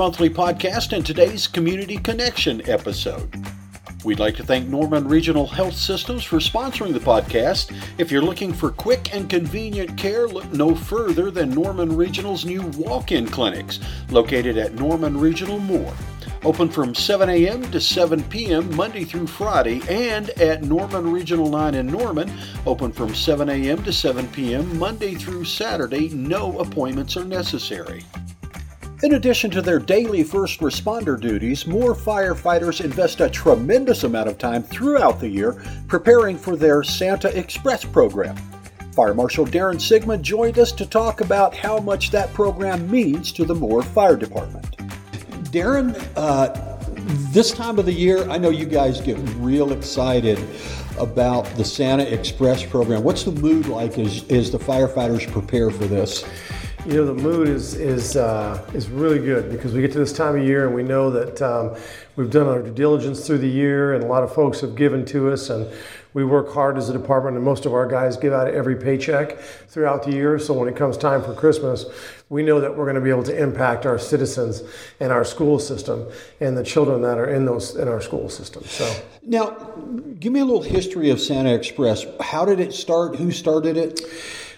monthly podcast and today's Community Connection episode. We'd like to thank Norman Regional Health Systems for sponsoring the podcast. If you're looking for quick and convenient care, look no further than Norman Regional's new walk in clinics, located at Norman Regional Moore. Open from 7 a.m. to 7 p.m. Monday through Friday, and at Norman Regional 9 in Norman, open from 7 a.m. to 7 p.m. Monday through Saturday. No appointments are necessary. In addition to their daily first responder duties, Moore firefighters invest a tremendous amount of time throughout the year preparing for their Santa Express program. Fire Marshal Darren Sigman joined us to talk about how much that program means to the Moore Fire Department. Darren, uh, this time of the year, I know you guys get real excited about the Santa Express program. What's the mood like as, as the firefighters prepare for this? You know, the mood is is uh, is really good because we get to this time of year and we know that um, we've done our due diligence through the year, and a lot of folks have given to us, and we work hard as a department, and most of our guys give out every paycheck throughout the year. So when it comes time for Christmas, we know that we're going to be able to impact our citizens and our school system and the children that are in those in our school system. So now, give me a little history of Santa Express. How did it start? Who started it?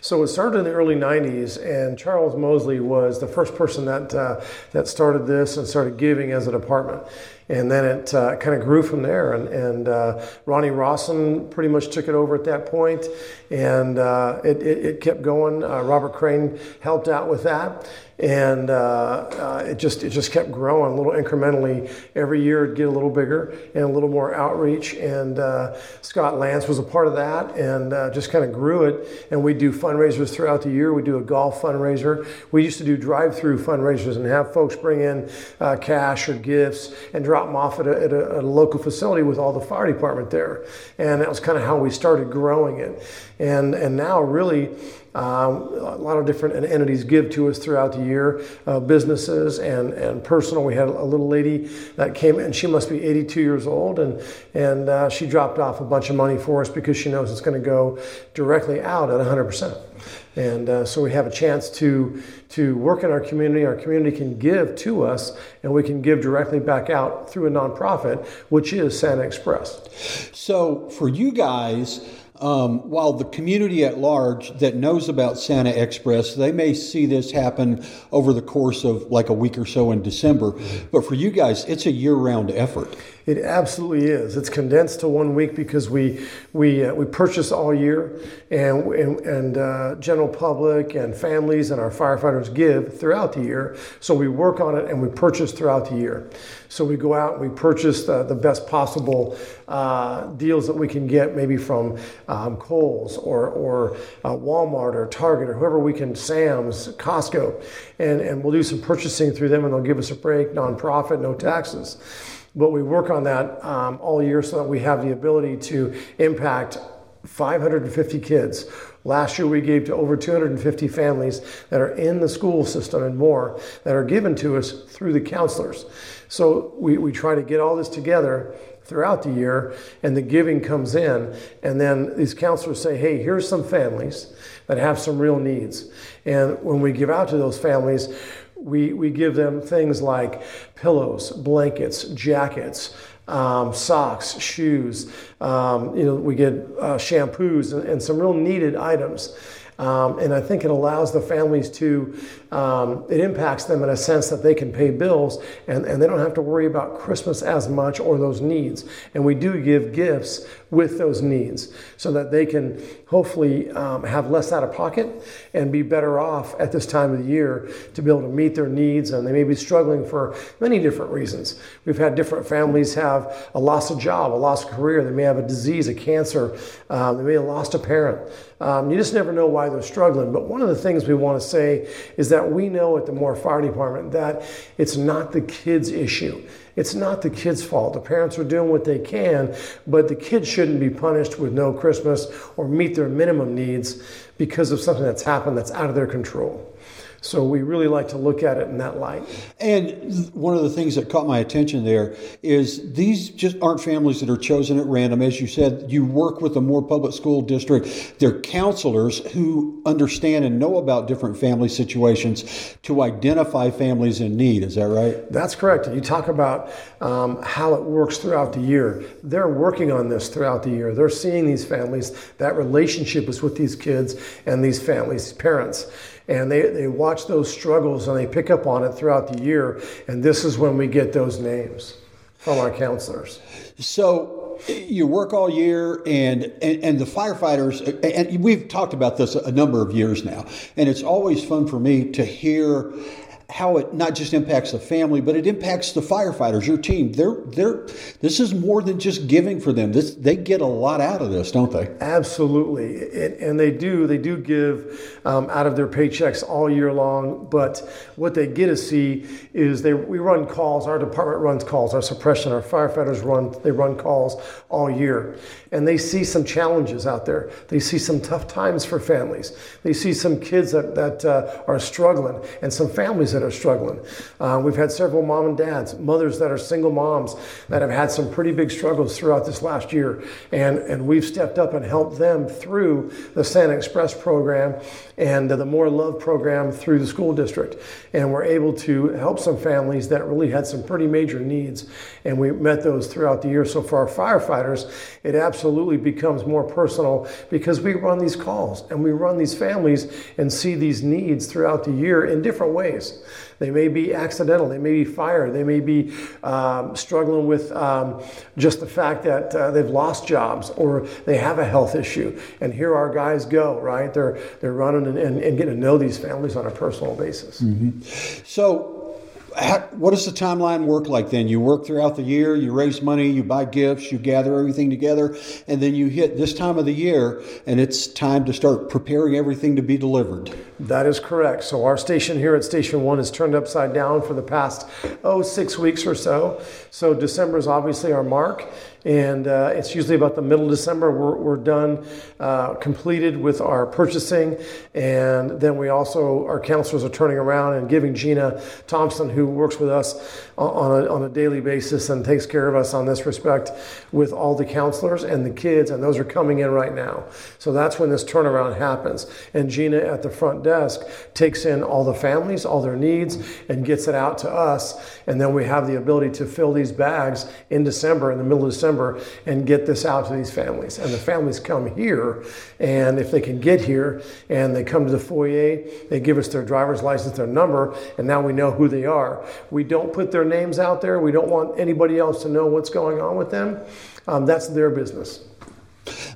So it started in the early 90s, and Charles Mosley was the first person that, uh, that started this and started giving as a department. And then it uh, kind of grew from there. And, and uh, Ronnie Rawson pretty much took it over at that point, and uh, it, it, it, kept going. Uh, Robert Crane helped out with that and uh, uh, it just it just kept growing a little incrementally. Every year it'd get a little bigger and a little more outreach. And Scott Lance was a part of that, and just kind of grew it. And we do fundraisers throughout the year. We do a golf fundraiser. We used to do drive-through fundraisers and have folks bring in cash or gifts and drop them off at a, at a, a local facility with all the fire department there. And that was kind of how we started growing it. And and now really. Um, a lot of different entities give to us throughout the year, uh, businesses and, and personal. We had a little lady that came and she must be 82 years old, and, and uh, she dropped off a bunch of money for us because she knows it's going to go directly out at 100%. And uh, so we have a chance to, to work in our community. Our community can give to us, and we can give directly back out through a nonprofit, which is Santa Express. So for you guys, um, while the community at large that knows about Santa Express, they may see this happen over the course of like a week or so in December. But for you guys, it's a year round effort. It absolutely is. It's condensed to one week because we we uh, we purchase all year, and and, and uh, general public and families and our firefighters give throughout the year. So we work on it and we purchase throughout the year. So we go out and we purchase the, the best possible uh, deals that we can get, maybe from um, Kohl's or or uh, Walmart or Target or whoever we can, Sam's, Costco, and and we'll do some purchasing through them, and they'll give us a break, nonprofit, no taxes. But we work on that um, all year so that we have the ability to impact 550 kids. Last year, we gave to over 250 families that are in the school system and more that are given to us through the counselors. So we, we try to get all this together throughout the year, and the giving comes in. And then these counselors say, hey, here's some families that have some real needs. And when we give out to those families, we, we give them things like pillows, blankets, jackets, um, socks, shoes. Um, you know, we get uh, shampoos and, and, some real needed items. Um, and I think it allows the families to, um, it impacts them in a sense that they can pay bills and, and they don't have to worry about Christmas as much or those needs. And we do give gifts with those needs so that they can hopefully um, have less out of pocket and be better off at this time of the year to be able to meet their needs. And they may be struggling for many different reasons. We've had different families have a loss of job, a loss of career. They may have a disease, a cancer. Um, they may have lost a parent. Um, you just never know why they're struggling. But one of the things we want to say is that we know at the Moore Fire Department that it's not the kids' issue. It's not the kids' fault. The parents are doing what they can, but the kids shouldn't be punished with no Christmas or meet their minimum needs because of something that's happened that's out of their control. So we really like to look at it in that light. And one of the things that caught my attention there is these just aren't families that are chosen at random. As you said, you work with the Moore Public School District. They're counselors who understand and know about different family situations to identify families in need. Is that right? That's correct. You talk about um, how it works throughout the year. They're working on this throughout the year. They're seeing these families. That relationship is with these kids and these families, parents and they, they watch those struggles and they pick up on it throughout the year. And this is when we get those names from our counselors. So you work all year, and, and, and the firefighters, and we've talked about this a number of years now, and it's always fun for me to hear how it not just impacts the family, but it impacts the firefighters, your team. They're they're this is more than just giving for them. This they get a lot out of this, don't they? Absolutely, it, and they do. They do give um, out of their paychecks all year long. But what they get to see is they we run calls. Our department runs calls. Our suppression, our firefighters run they run calls all year, and they see some challenges out there. They see some tough times for families. They see some kids that that uh, are struggling, and some families that that are struggling. Uh, we've had several mom and dads, mothers that are single moms that have had some pretty big struggles throughout this last year. And, and we've stepped up and helped them through the Santa Express program and the More Love program through the school district. And we're able to help some families that really had some pretty major needs. And we met those throughout the year. So for our firefighters, it absolutely becomes more personal because we run these calls and we run these families and see these needs throughout the year in different ways. They may be accidental. They may be fire. They may be um, struggling with um, just the fact that uh, they've lost jobs or they have a health issue. And here our guys go, right? They're, they're running and, and, and getting to know these families on a personal basis. Mm-hmm. So, what does the timeline work like then? You work throughout the year, you raise money, you buy gifts, you gather everything together, and then you hit this time of the year and it's time to start preparing everything to be delivered. That is correct. So our station here at Station 1 is turned upside down for the past, oh, six weeks or so. So December is obviously our mark and uh, it's usually about the middle of December. We're, we're done, uh, completed with our purchasing, and then we also our counselors are turning around and giving Gina Thompson, who works with us on a, on a daily basis and takes care of us on this respect, with all the counselors and the kids, and those are coming in right now. So that's when this turnaround happens, and Gina at the front desk takes in all the families, all their needs, and gets it out to us, and then we have the ability to fill these bags in December, in the middle of December and get this out to these families. And the families come here, and if they can get here and they come to the foyer, they give us their driver's license, their number, and now we know who they are. We don't put their names out there. We don't want anybody else to know what's going on with them. Um, that's their business.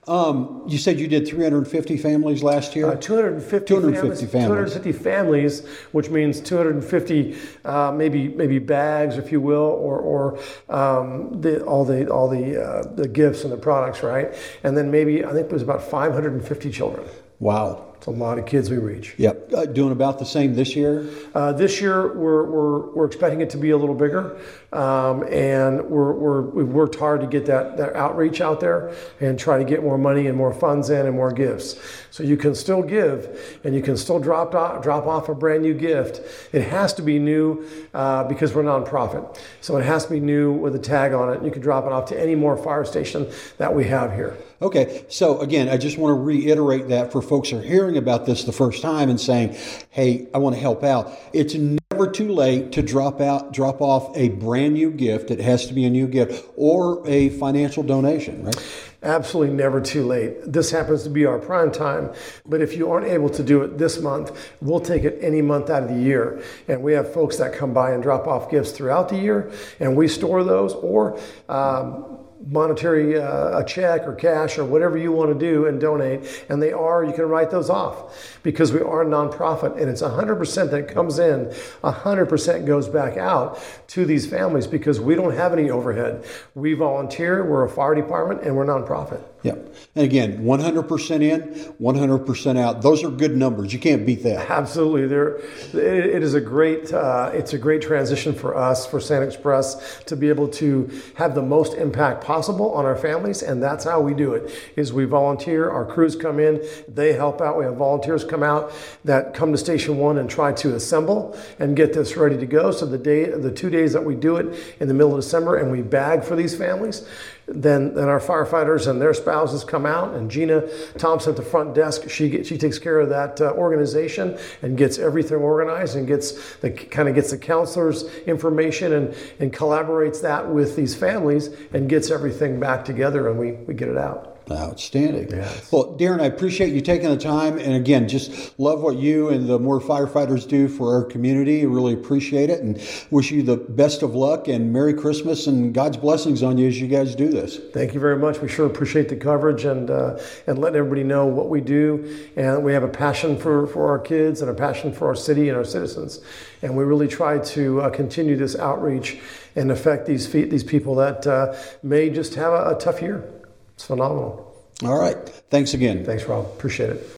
Um, you said you did 350 families last year? Uh, 250, 250 families, families. 250 families, which means 250 uh, maybe maybe bags, if you will, or, or um, the, all the all the uh, the gifts and the products, right? And then maybe I think it was about 550 children. Wow. It's a lot of kids we reach. Yep. Uh, doing about the same this year? Uh, this year, we're, we're, we're expecting it to be a little bigger. Um, and we're, we're, we've worked hard to get that, that outreach out there and try to get more money and Moore funds in and more gifts. So you can still give and you can still drop off, drop off a brand new gift. It has to be new uh, because we're nonprofit. So it has to be new with a tag on it. You can drop it off to any more fire station that we have here. Okay, so again, I just want to reiterate that for folks who are hearing about this the first time and saying, "Hey, I want to help out." It's never too late to drop out, drop off a brand new gift. It has to be a new gift or a financial donation, right? Absolutely never too late. This happens to be our prime time, but if you aren't able to do it this month, we'll take it any month out of the year. And we have folks that come by and drop off gifts throughout the year, and we store those or um, monetary uh, a check or cash or whatever you want to do and donate and they are you can write those off because we are a nonprofit and it's 100% that comes in 100% goes back out to these families because we don't have any overhead we volunteer we're a fire department and we're nonprofit Yep. And again, 100% in, 100% out. Those are good numbers. You can't beat that. Absolutely. There, it is a great, uh, it's a great transition for us, for San Express, to be able to have the most impact possible on our families. And that's how we do it, is we volunteer. Our crews come in, they help out. We have volunteers come out that come to Station 1 and try to assemble and get this ready to go. So the day, the two days that we do it in the middle of December and we bag for these families, then, then our firefighters and their spouses come out, and Gina Thompson at the front desk, she get, she takes care of that uh, organization and gets everything organized and gets the kind of gets the counselors information and, and collaborates that with these families and gets everything back together, and we, we get it out. Outstanding. Yes. Well, Darren, I appreciate you taking the time. And again, just love what you and the Moore firefighters do for our community. Really appreciate it and wish you the best of luck and Merry Christmas and God's blessings on you as you guys do this. Thank you very much. We sure appreciate the coverage and, uh, and letting everybody know what we do. And we have a passion for, for our kids and a passion for our city and our citizens. And we really try to uh, continue this outreach and affect these, these people that uh, may just have a, a tough year. It's phenomenal. All right. Thanks again. Thanks, Rob. Appreciate it.